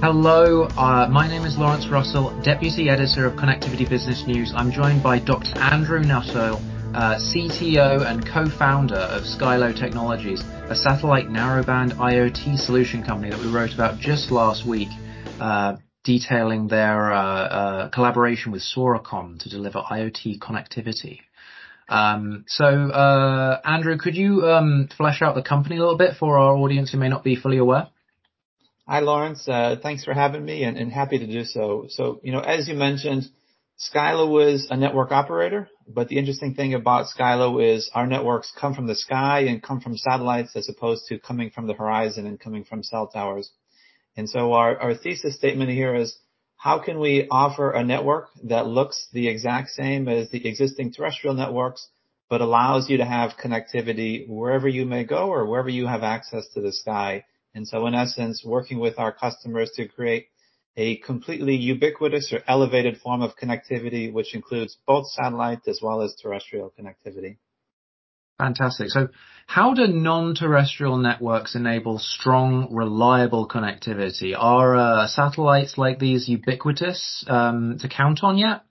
Hello, uh, my name is Lawrence Russell, Deputy Editor of Connectivity Business News. I'm joined by Dr. Andrew Nuttall, uh, CTO and co-founder of Skylo Technologies, a satellite narrowband IoT solution company that we wrote about just last week, uh, detailing their uh, uh, collaboration with Soracom to deliver IoT connectivity. Um, so, uh, Andrew, could you um, flesh out the company a little bit for our audience who may not be fully aware? Hi, Lawrence. Uh, thanks for having me and, happy to do so. So, you know, as you mentioned, Skylo is a network operator, but the interesting thing about Skylo is our networks come from the sky and come from satellites as opposed to coming from the horizon and coming from cell towers. And so our, thesis statement here is how can we offer a network that looks the exact same as the existing terrestrial networks, but allows you to have connectivity wherever you may go or wherever you have access to the sky in essence, working with our customers to create a completely ubiquitous or elevated form of connectivity, which includes both satellite as well as terrestrial connectivity. Fantastic. So how do non-terrestrial networks enable strong, reliable connectivity? Are uh, satellites like these ubiquitous um, to count on yet?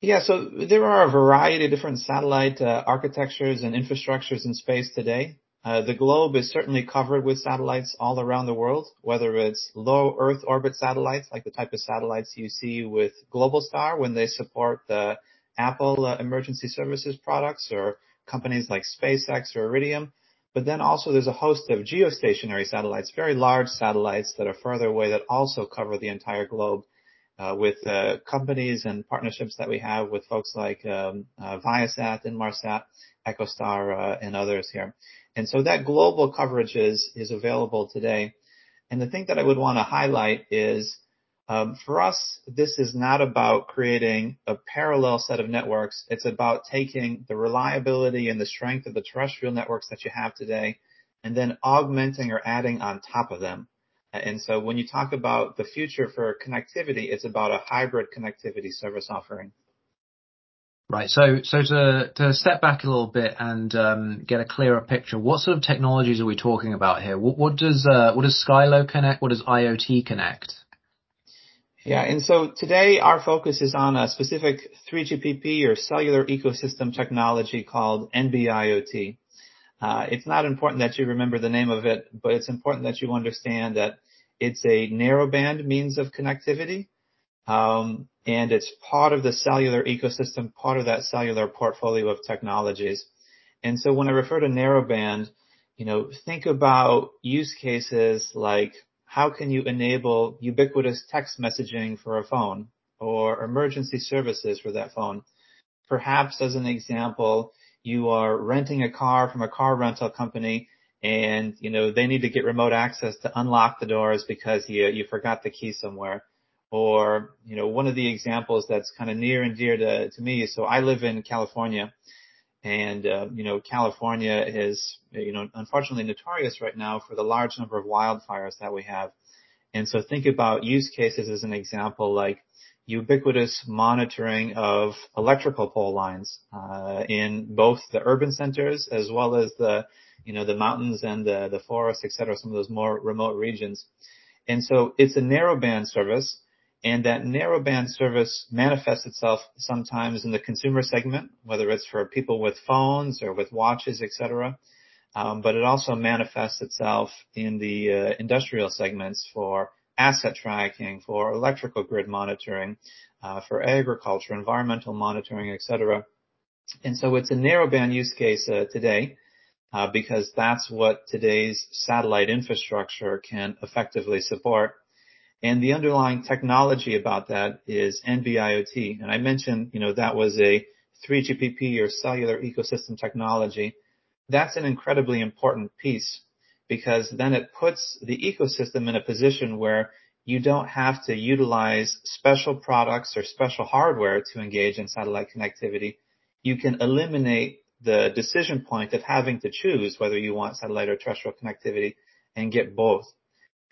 Yeah, so there are a variety of different satellite uh, architectures and infrastructures in space today. Uh, the globe is certainly covered with satellites all around the world, whether it's low Earth orbit satellites, like the type of satellites you see with Globalstar when they support the Apple uh, emergency services products or companies like SpaceX or Iridium. But then also there's a host of geostationary satellites, very large satellites that are further away that also cover the entire globe. Uh, with uh, companies and partnerships that we have with folks like um, uh, Viasat, Inmarsat, EchoStar, and others here. And so that global coverage is, is available today. And the thing that I would want to highlight is um, for us, this is not about creating a parallel set of networks. It's about taking the reliability and the strength of the terrestrial networks that you have today and then augmenting or adding on top of them. And so when you talk about the future for connectivity, it's about a hybrid connectivity service offering. Right. So, so to, to step back a little bit and um, get a clearer picture, what sort of technologies are we talking about here? What, what does uh, what does Skylo connect? What does IoT connect? Yeah, and so today our focus is on a specific 3GPP or cellular ecosystem technology called NB-IoT. Uh, it's not important that you remember the name of it, but it's important that you understand that it's a narrowband means of connectivity um, and it's part of the cellular ecosystem, part of that cellular portfolio of technologies. And so when I refer to narrowband, you know, think about use cases like how can you enable ubiquitous text messaging for a phone or emergency services for that phone? Perhaps as an example, you are renting a car from a car rental company and, you know, they need to get remote access to unlock the doors because you, you forgot the key somewhere or, you know, one of the examples that's kind of near and dear to, to me. So I live in California and, uh, you know, California is, you know, unfortunately notorious right now for the large number of wildfires that we have. And so think about use cases as an example like ubiquitous monitoring of electrical pole lines, uh, in both the urban centers as well as the, you know, the mountains and the, the forests, et cetera, some of those more remote regions. And so it's a narrowband service and that narrowband service manifests itself sometimes in the consumer segment, whether it's for people with phones or with watches, etc. Um, but it also manifests itself in the uh, industrial segments for asset tracking, for electrical grid monitoring, uh, for agriculture, environmental monitoring, et cetera. And so it's a narrowband use case uh, today uh, because that's what today's satellite infrastructure can effectively support. And the underlying technology about that is NB-IoT. And I mentioned, you know, that was a 3GPP or cellular ecosystem technology. That's an incredibly important piece because then it puts the ecosystem in a position where you don't have to utilize special products or special hardware to engage in satellite connectivity. You can eliminate the decision point of having to choose whether you want satellite or terrestrial connectivity and get both.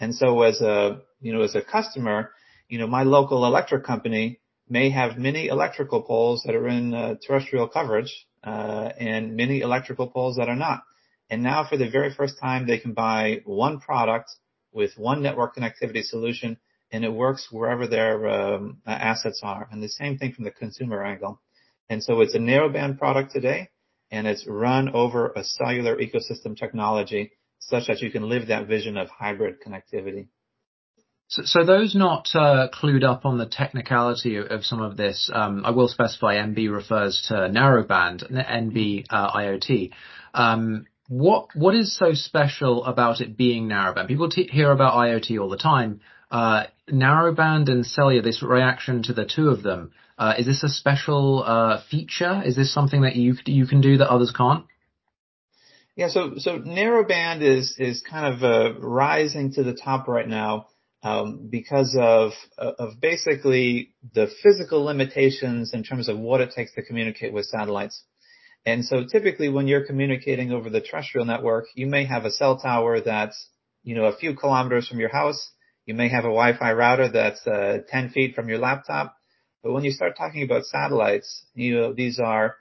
And so as a, you know, as a customer, you know, my local electric company may have many electrical poles that are in uh, terrestrial coverage, uh, and many electrical poles that are not. And now for the very first time, they can buy one product with one network connectivity solution and it works wherever their um, assets are. And the same thing from the consumer angle. And so it's a narrowband product today and it's run over a cellular ecosystem technology such that you can live that vision of hybrid connectivity. So, so those not uh, clued up on the technicality of, of some of this, um, I will specify NB refers to narrowband, NB uh, IoT. Um, what what is so special about it being narrowband? People t- hear about IoT all the time. Uh, narrowband and cellular, this reaction to the two of them, uh, is this a special uh, feature? Is this something that you you can do that others can't? Yeah, so so narrowband is is kind of uh, rising to the top right now um, because of of basically the physical limitations in terms of what it takes to communicate with satellites. And so typically when you're communicating over the terrestrial network, you may have a cell tower that's you know a few kilometers from your house. You may have a Wi-Fi router that's uh, 10 feet from your laptop. But when you start talking about satellites, you know these are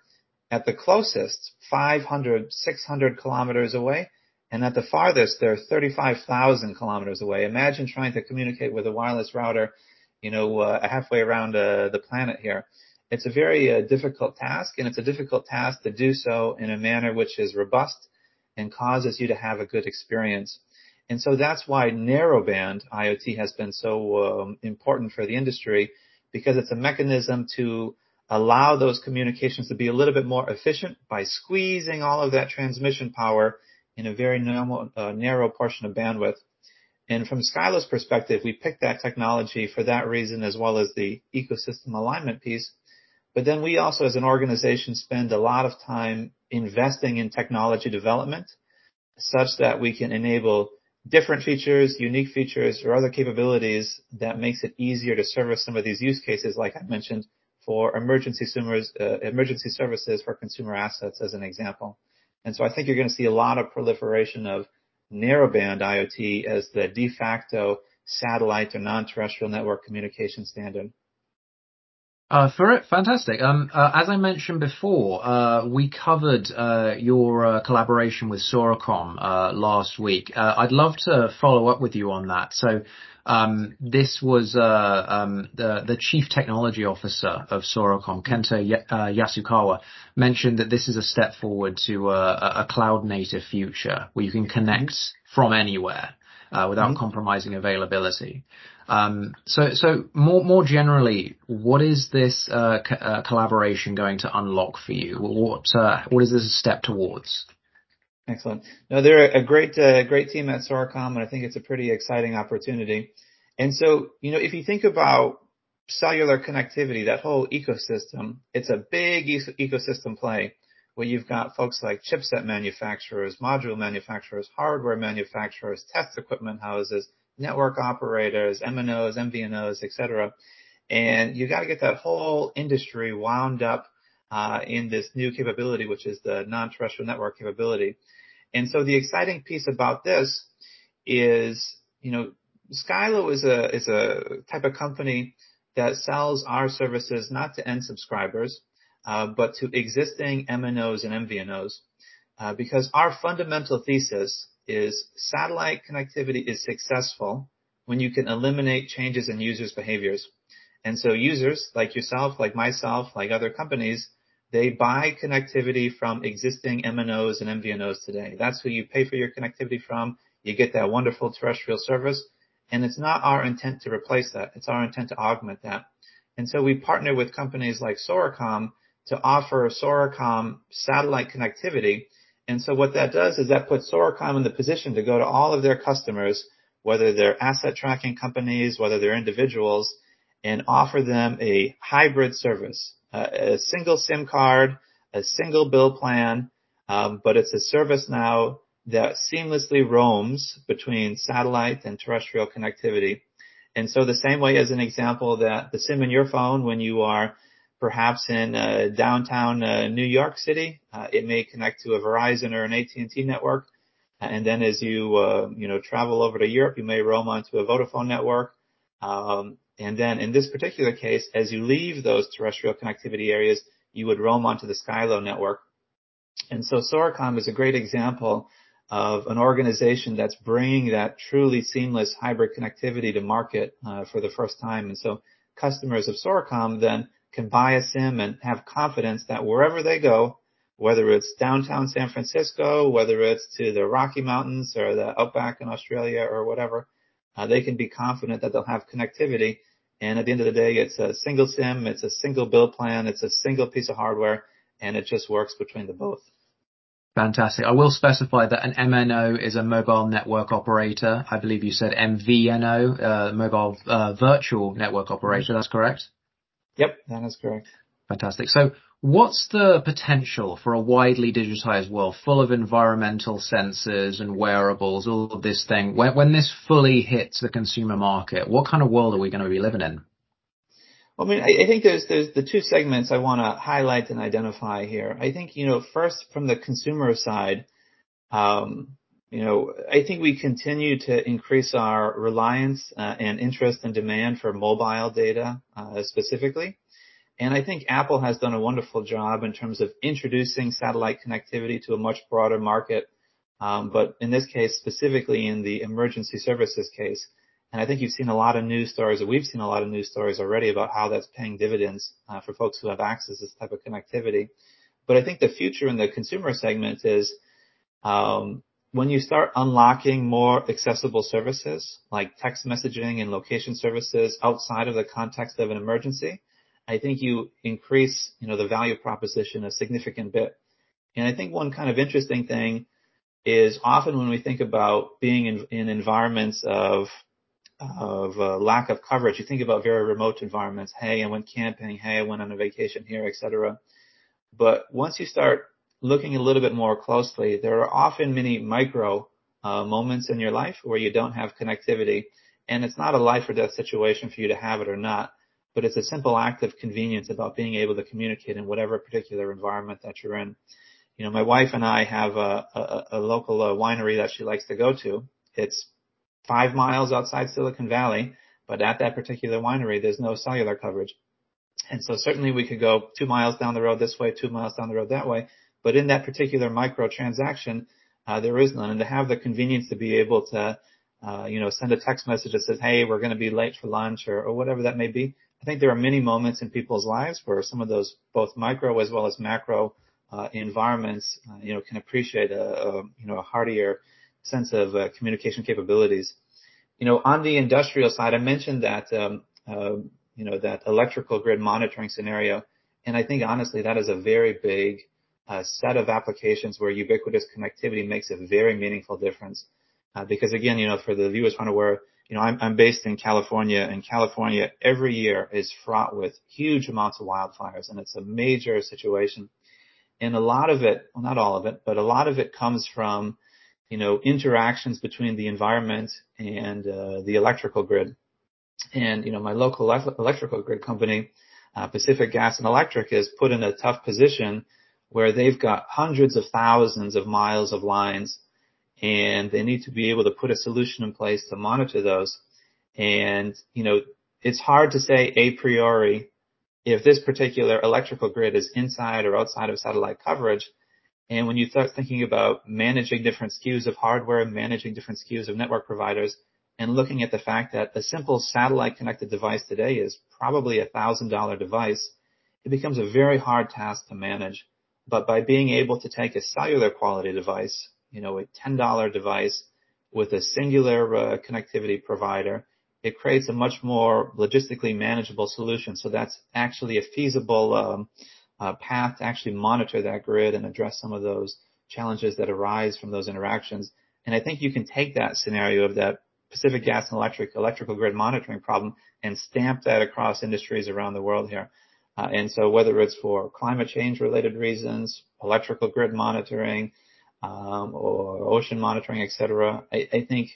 at the closest, 500, 600 kilometers away. And at the farthest, they're 35,000 kilometers away. Imagine trying to communicate with a wireless router, you know, uh, halfway around uh, the planet here. It's a very uh, difficult task, and it's a difficult task to do so in a manner which is robust and causes you to have a good experience. And so that's why narrowband IoT has been so um, important for the industry because it's a mechanism to allow those communications to be a little bit more efficient by squeezing all of that transmission power in a very narrow, uh, narrow portion of bandwidth. And from Skylo's perspective, we picked that technology for that reason as well as the ecosystem alignment piece. But then we also as an organization spend a lot of time investing in technology development such that we can enable different features, unique features, or other capabilities that makes it easier to service some of these use cases, like I mentioned, for emergency uh, emergency services for consumer assets as an example. And so I think you're going to see a lot of proliferation of narrowband IoT as the de facto satellite or non-terrestrial network communication standard. Uh, for it, fantastic. Um, uh, as I mentioned before, uh, we covered uh, your uh, collaboration with Soracom uh, last week. I'd love to follow up with you on that. So, um, this was um, the the chief technology officer of Soracom, Kenta Yasukawa, mentioned that this is a step forward to a, a cloud native future where you can connect mm-hmm. from anywhere without mm-hmm. compromising availability. Um, so, so more more generally, what is this uh, co- uh, collaboration going to unlock for you? What uh, what is this a step towards? Excellent. No, they're a great uh, great team at Soracom, and I think it's a pretty exciting opportunity. And so, you know, if you think about cellular connectivity, that whole ecosystem, it's a big e- ecosystem play where you've got folks like chipset manufacturers, module manufacturers, hardware manufacturers, test equipment houses, network operators, MNOs, MVNOs, etc. And you got to get that whole industry wound up uh, in this new capability, which is the non-terrestrial network capability. And so the exciting piece about this is, you know, Skylo is a is a type of company that sells our services not to end subscribers, but to existing MNOs and MVNOs, uh, because our fundamental thesis is satellite connectivity is successful when you can eliminate changes in users' behaviors. And so users like yourself, like myself, like other companies, they buy connectivity from existing MNOs and MVNOs today. That's who you pay for your connectivity from. You get that wonderful terrestrial service. And it's not our intent to replace that. It's our intent to augment that. And so we partner with companies like Soracom to offer Soracom satellite connectivity and so what that does is that puts Soracom in the position to go to all of their customers, whether they're asset tracking companies, whether they're individuals, and offer them a hybrid service, a single SIM card, a single bill plan, um, but it's a service now that seamlessly roams between satellite and terrestrial connectivity. And so the same way as an example that the SIM in your phone when you are perhaps in uh, downtown uh, New York City. Uh, it may connect to a Verizon or an AT&T network. And then as you, uh, you know, travel over to Europe, you may roam onto a Vodafone network. Um, and then in this particular case, as you leave those terrestrial connectivity areas, you would roam onto the Skylo network. And so Soracom is a great example of an organization that's bringing that truly seamless hybrid connectivity to market uh, for the first time. And so customers of Soracom then can buy a SIM and have confidence that wherever they go, whether it's downtown San Francisco, whether it's to the Rocky Mountains or the outback in Australia or whatever, uh, they can be confident that they'll have connectivity. And at the end of the day, it's a single SIM, it's a single build plan, it's a single piece of hardware, and it just works between the both. Fantastic. I will specify that an MNO is a mobile network operator. I believe you said MVNO, uh, mobile uh, virtual network operator. That's correct? Yep, that is correct. Fantastic. So what's the potential for a widely digitized world full of environmental sensors and wearables, all of this thing? When, when this fully hits the consumer market, what kind of world are we going to be living in? Well, I mean, I, I think there's there's the two segments I want to highlight and identify here. I think you know first from the consumer side, um, you know, I think we continue to increase our reliance uh, and interest and demand for mobile data uh, specifically. And I think Apple has done a wonderful job in terms of introducing satellite connectivity to a much broader market. Um, but in this case, specifically in the emergency services case, and I think you've seen a lot of news stories, or we've seen a lot of news stories already about how that's paying dividends uh, for folks who have access to this type of connectivity. But I think the future in the consumer segment is um, when you start unlocking more accessible services like text messaging and location services outside of the context of an emergency, I think you increase, you know, the value proposition a significant bit. And I think one kind of interesting thing is often when we think about being in, in environments of of uh, lack of coverage. You think about very remote environments. Hey, I went camping. Hey, I went on a vacation here, etc. But once you start looking a little bit more closely, there are often many micro uh, moments in your life where you don't have connectivity, and it's not a life or death situation for you to have it or not. But it's a simple act of convenience about being able to communicate in whatever particular environment that you're in. You know, my wife and I have a, a, a local uh, winery that she likes to go to. It's five miles outside Silicon Valley, but at that particular winery, there's no cellular coverage. And so certainly we could go two miles down the road this way, two miles down the road that way. But in that particular micro transaction, uh, there is none. And to have the convenience to be able to, uh, you know, send a text message that says, Hey, we're going to be late for lunch or, or whatever that may be. I think there are many moments in people's lives where some of those both micro as well as macro uh, environments, uh, you know, can appreciate a, a, you know, a heartier sense of uh, communication capabilities. You know, on the industrial side, I mentioned that, um, uh, you know, that electrical grid monitoring scenario. And I think honestly, that is a very big set of applications where ubiquitous connectivity makes a very meaningful difference. Uh, because again, you know, for the viewers who are aware, you know, I'm, based in California and California every year is fraught with huge amounts of wildfires and it's a major situation. And a lot of it, well, not all of it, but a lot of it comes from you know, interactions between the environment and uh, the electrical grid. And, you know, my local electrical grid company, uh, Pacific Gas and Electric is put in a tough position where they've got hundreds of thousands of miles of lines and they need to be able to put a solution in place to monitor those. And, you know, it's hard to say a priori if this particular electrical grid is inside or outside of satellite coverage and when you start thinking about managing different SKUs of hardware, managing different SKUs of network providers, and looking at the fact that a simple satellite connected device today is probably a thousand dollar device, it becomes a very hard task to manage. But by being able to take a cellular quality device, you know, a $10 device with a singular uh, connectivity provider, it creates a much more logistically manageable solution. So that's actually a feasible um, uh, path to actually monitor that grid and address some of those challenges that arise from those interactions. And I think you can take that scenario of that Pacific Gas and Electric electrical grid monitoring problem and stamp that across industries around the world here. Uh, and so whether it's for climate change related reasons, electrical grid monitoring, um, or ocean monitoring, et cetera, I, I think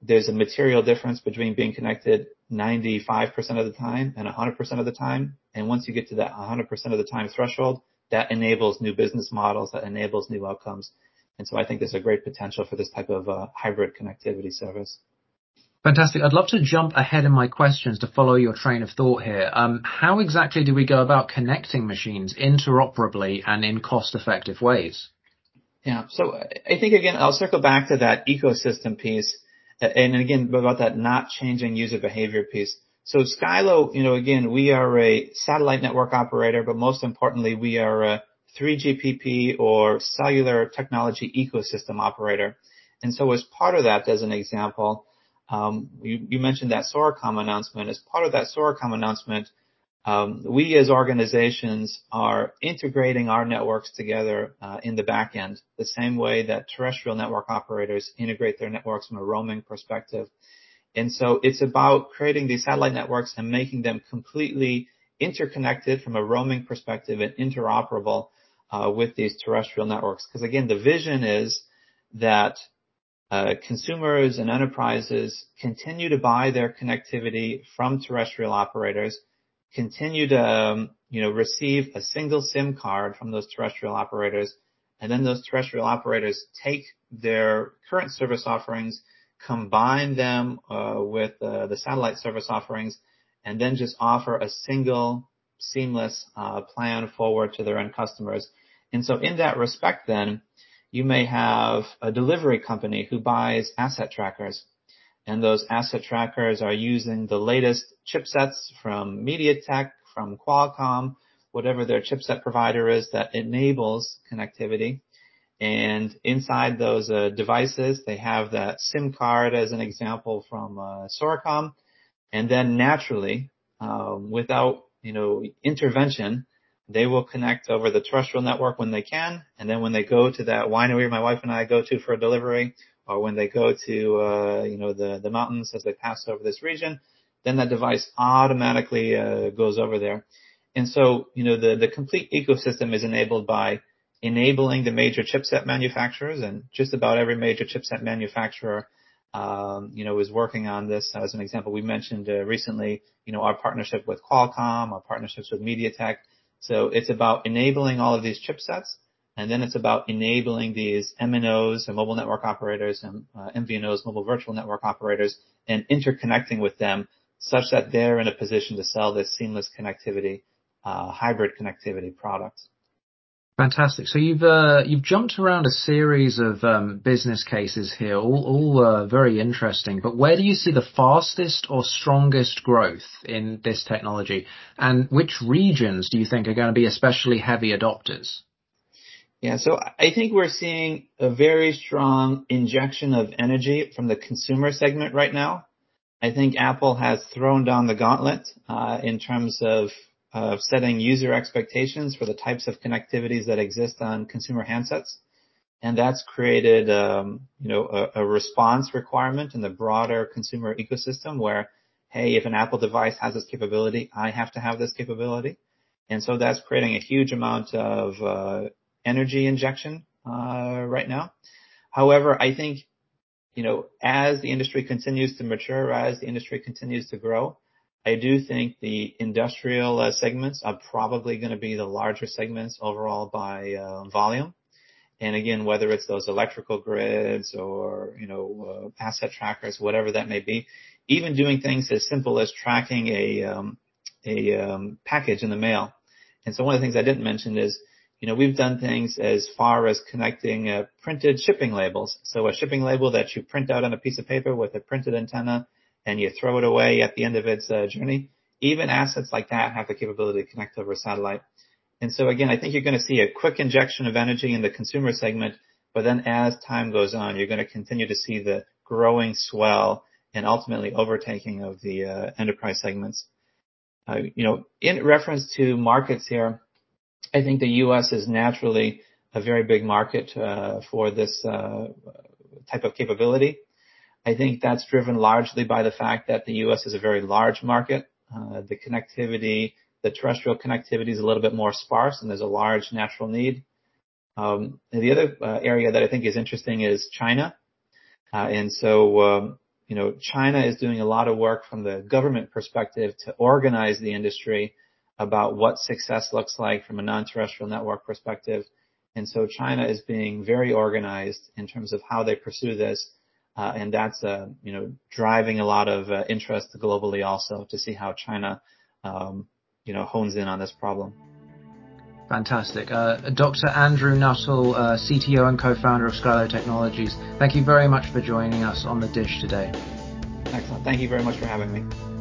there's a material difference between being connected 95% of the time and 100% of the time. And once you get to that 100% of the time threshold, that enables new business models, that enables new outcomes. And so I think there's a great potential for this type of uh, hybrid connectivity service. Fantastic. I'd love to jump ahead in my questions to follow your train of thought here. Um, how exactly do we go about connecting machines interoperably and in cost effective ways? Yeah. So I think again, I'll circle back to that ecosystem piece and again about that not changing user behavior piece. So Skylo, you know, again, we are a satellite network operator, but most importantly, we are a 3GPP or cellular technology ecosystem operator. And so as part of that, as an example, you, you, mentioned that Soracom announcement. As part of that Soracom announcement, um, we as organizations are integrating our networks together uh, in the back end, the same way that terrestrial network operators integrate their networks from a roaming perspective. And so it's about creating these satellite networks and making them completely interconnected from a roaming perspective and interoperable uh, with these terrestrial networks. Because again, the vision is that uh, consumers and enterprises continue to buy their connectivity from terrestrial operators, continue to um, you know receive a single SIM card from those terrestrial operators, and then those terrestrial operators take their current service offerings combine them uh, with uh, the satellite service offerings, and then just offer a single seamless plan forward to their end customers. And so in that respect then, you may have a delivery company who buys asset trackers, and those asset trackers are using the latest chipsets from MediaTek, from Qualcomm, whatever their chipset provider is that enables connectivity. And inside those uh, devices, they have that SIM card as an example from uh, Soracom. And then naturally, um, without you know intervention, they will connect over the terrestrial network when they can. And then when they go to that winery my wife and I go to for a delivery, or when they go to uh, you know the the mountains as they pass over this region, then that device automatically uh, goes over there. And so you know the the complete ecosystem is enabled by enabling the major chipset manufacturers, and just about every major chipset manufacturer, um, you know, is working on this. As an example, we mentioned uh, recently, you know, our partnership with Qualcomm, our partnerships with MediaTek. So it's about enabling all of these chipsets, and then it's about enabling these MNOs, and mobile network operators, and uh, MVNOs, mobile virtual network operators, and interconnecting with them such that they're in a position to sell this seamless connectivity, uh, hybrid connectivity products. Fantastic. So you've uh, you've jumped around a series of um, business cases here, all all uh, very interesting. But where do you see the fastest or strongest growth in this technology, and which regions do you think are going to be especially heavy adopters? Yeah, so I think we're seeing a very strong injection of energy from the consumer segment right now. I think Apple has thrown down the gauntlet uh, in terms of of setting user expectations for the types of connectivities that exist on consumer handsets. And that's created, um, you know, a, response requirement in the broader consumer ecosystem where, hey, if an Apple device has this capability, I have to have this capability. And so that's creating a huge amount of uh, energy injection uh, right now. However, I think, you know, as the industry continues to mature, as the industry continues to grow, I do think the industrial uh, segments are probably going to be the larger segments overall by uh, volume. And again, whether it's those electrical grids or, you know, uh, asset trackers, whatever that may be, even doing things as simple as tracking a, um, um, package in the mail. And so one of the things I didn't mention is, you know, we've done things as far as connecting printed shipping labels. So a shipping label that you print out on a piece of paper with a printed antenna and you throw it away at the end of its uh, journey, even assets like that have the capability to connect over satellite. And so again, I think you're going to see a quick injection of energy in the consumer segment, but then as time goes on, you're going to continue to see the growing swell and ultimately overtaking of the uh, enterprise segments. Uh, you know, in reference to markets here, I think the U.S. is naturally a very big market uh, for this uh, type of capability. I think that's driven largely by the fact that the U.S. is a very large market. Uh, the connectivity, the terrestrial connectivity is a little bit more sparse, and there's a large natural need. Um, the other uh, area that I think is interesting is China. Uh, and so, um, you know, China is doing a lot of work from the government perspective to organize the industry about what success looks like from a non-terrestrial network perspective. And so China is being very organized in terms of how they pursue this and that's uh, you know driving a lot of uh, interest globally also to see how China um, you know hones in on this problem. Fantastic. Uh, Dr. Andrew Nuttall, uh, CTO and co-founder of Skylo Technologies, thank you very much for joining us on the dish today. Excellent. Thank you very much for having me.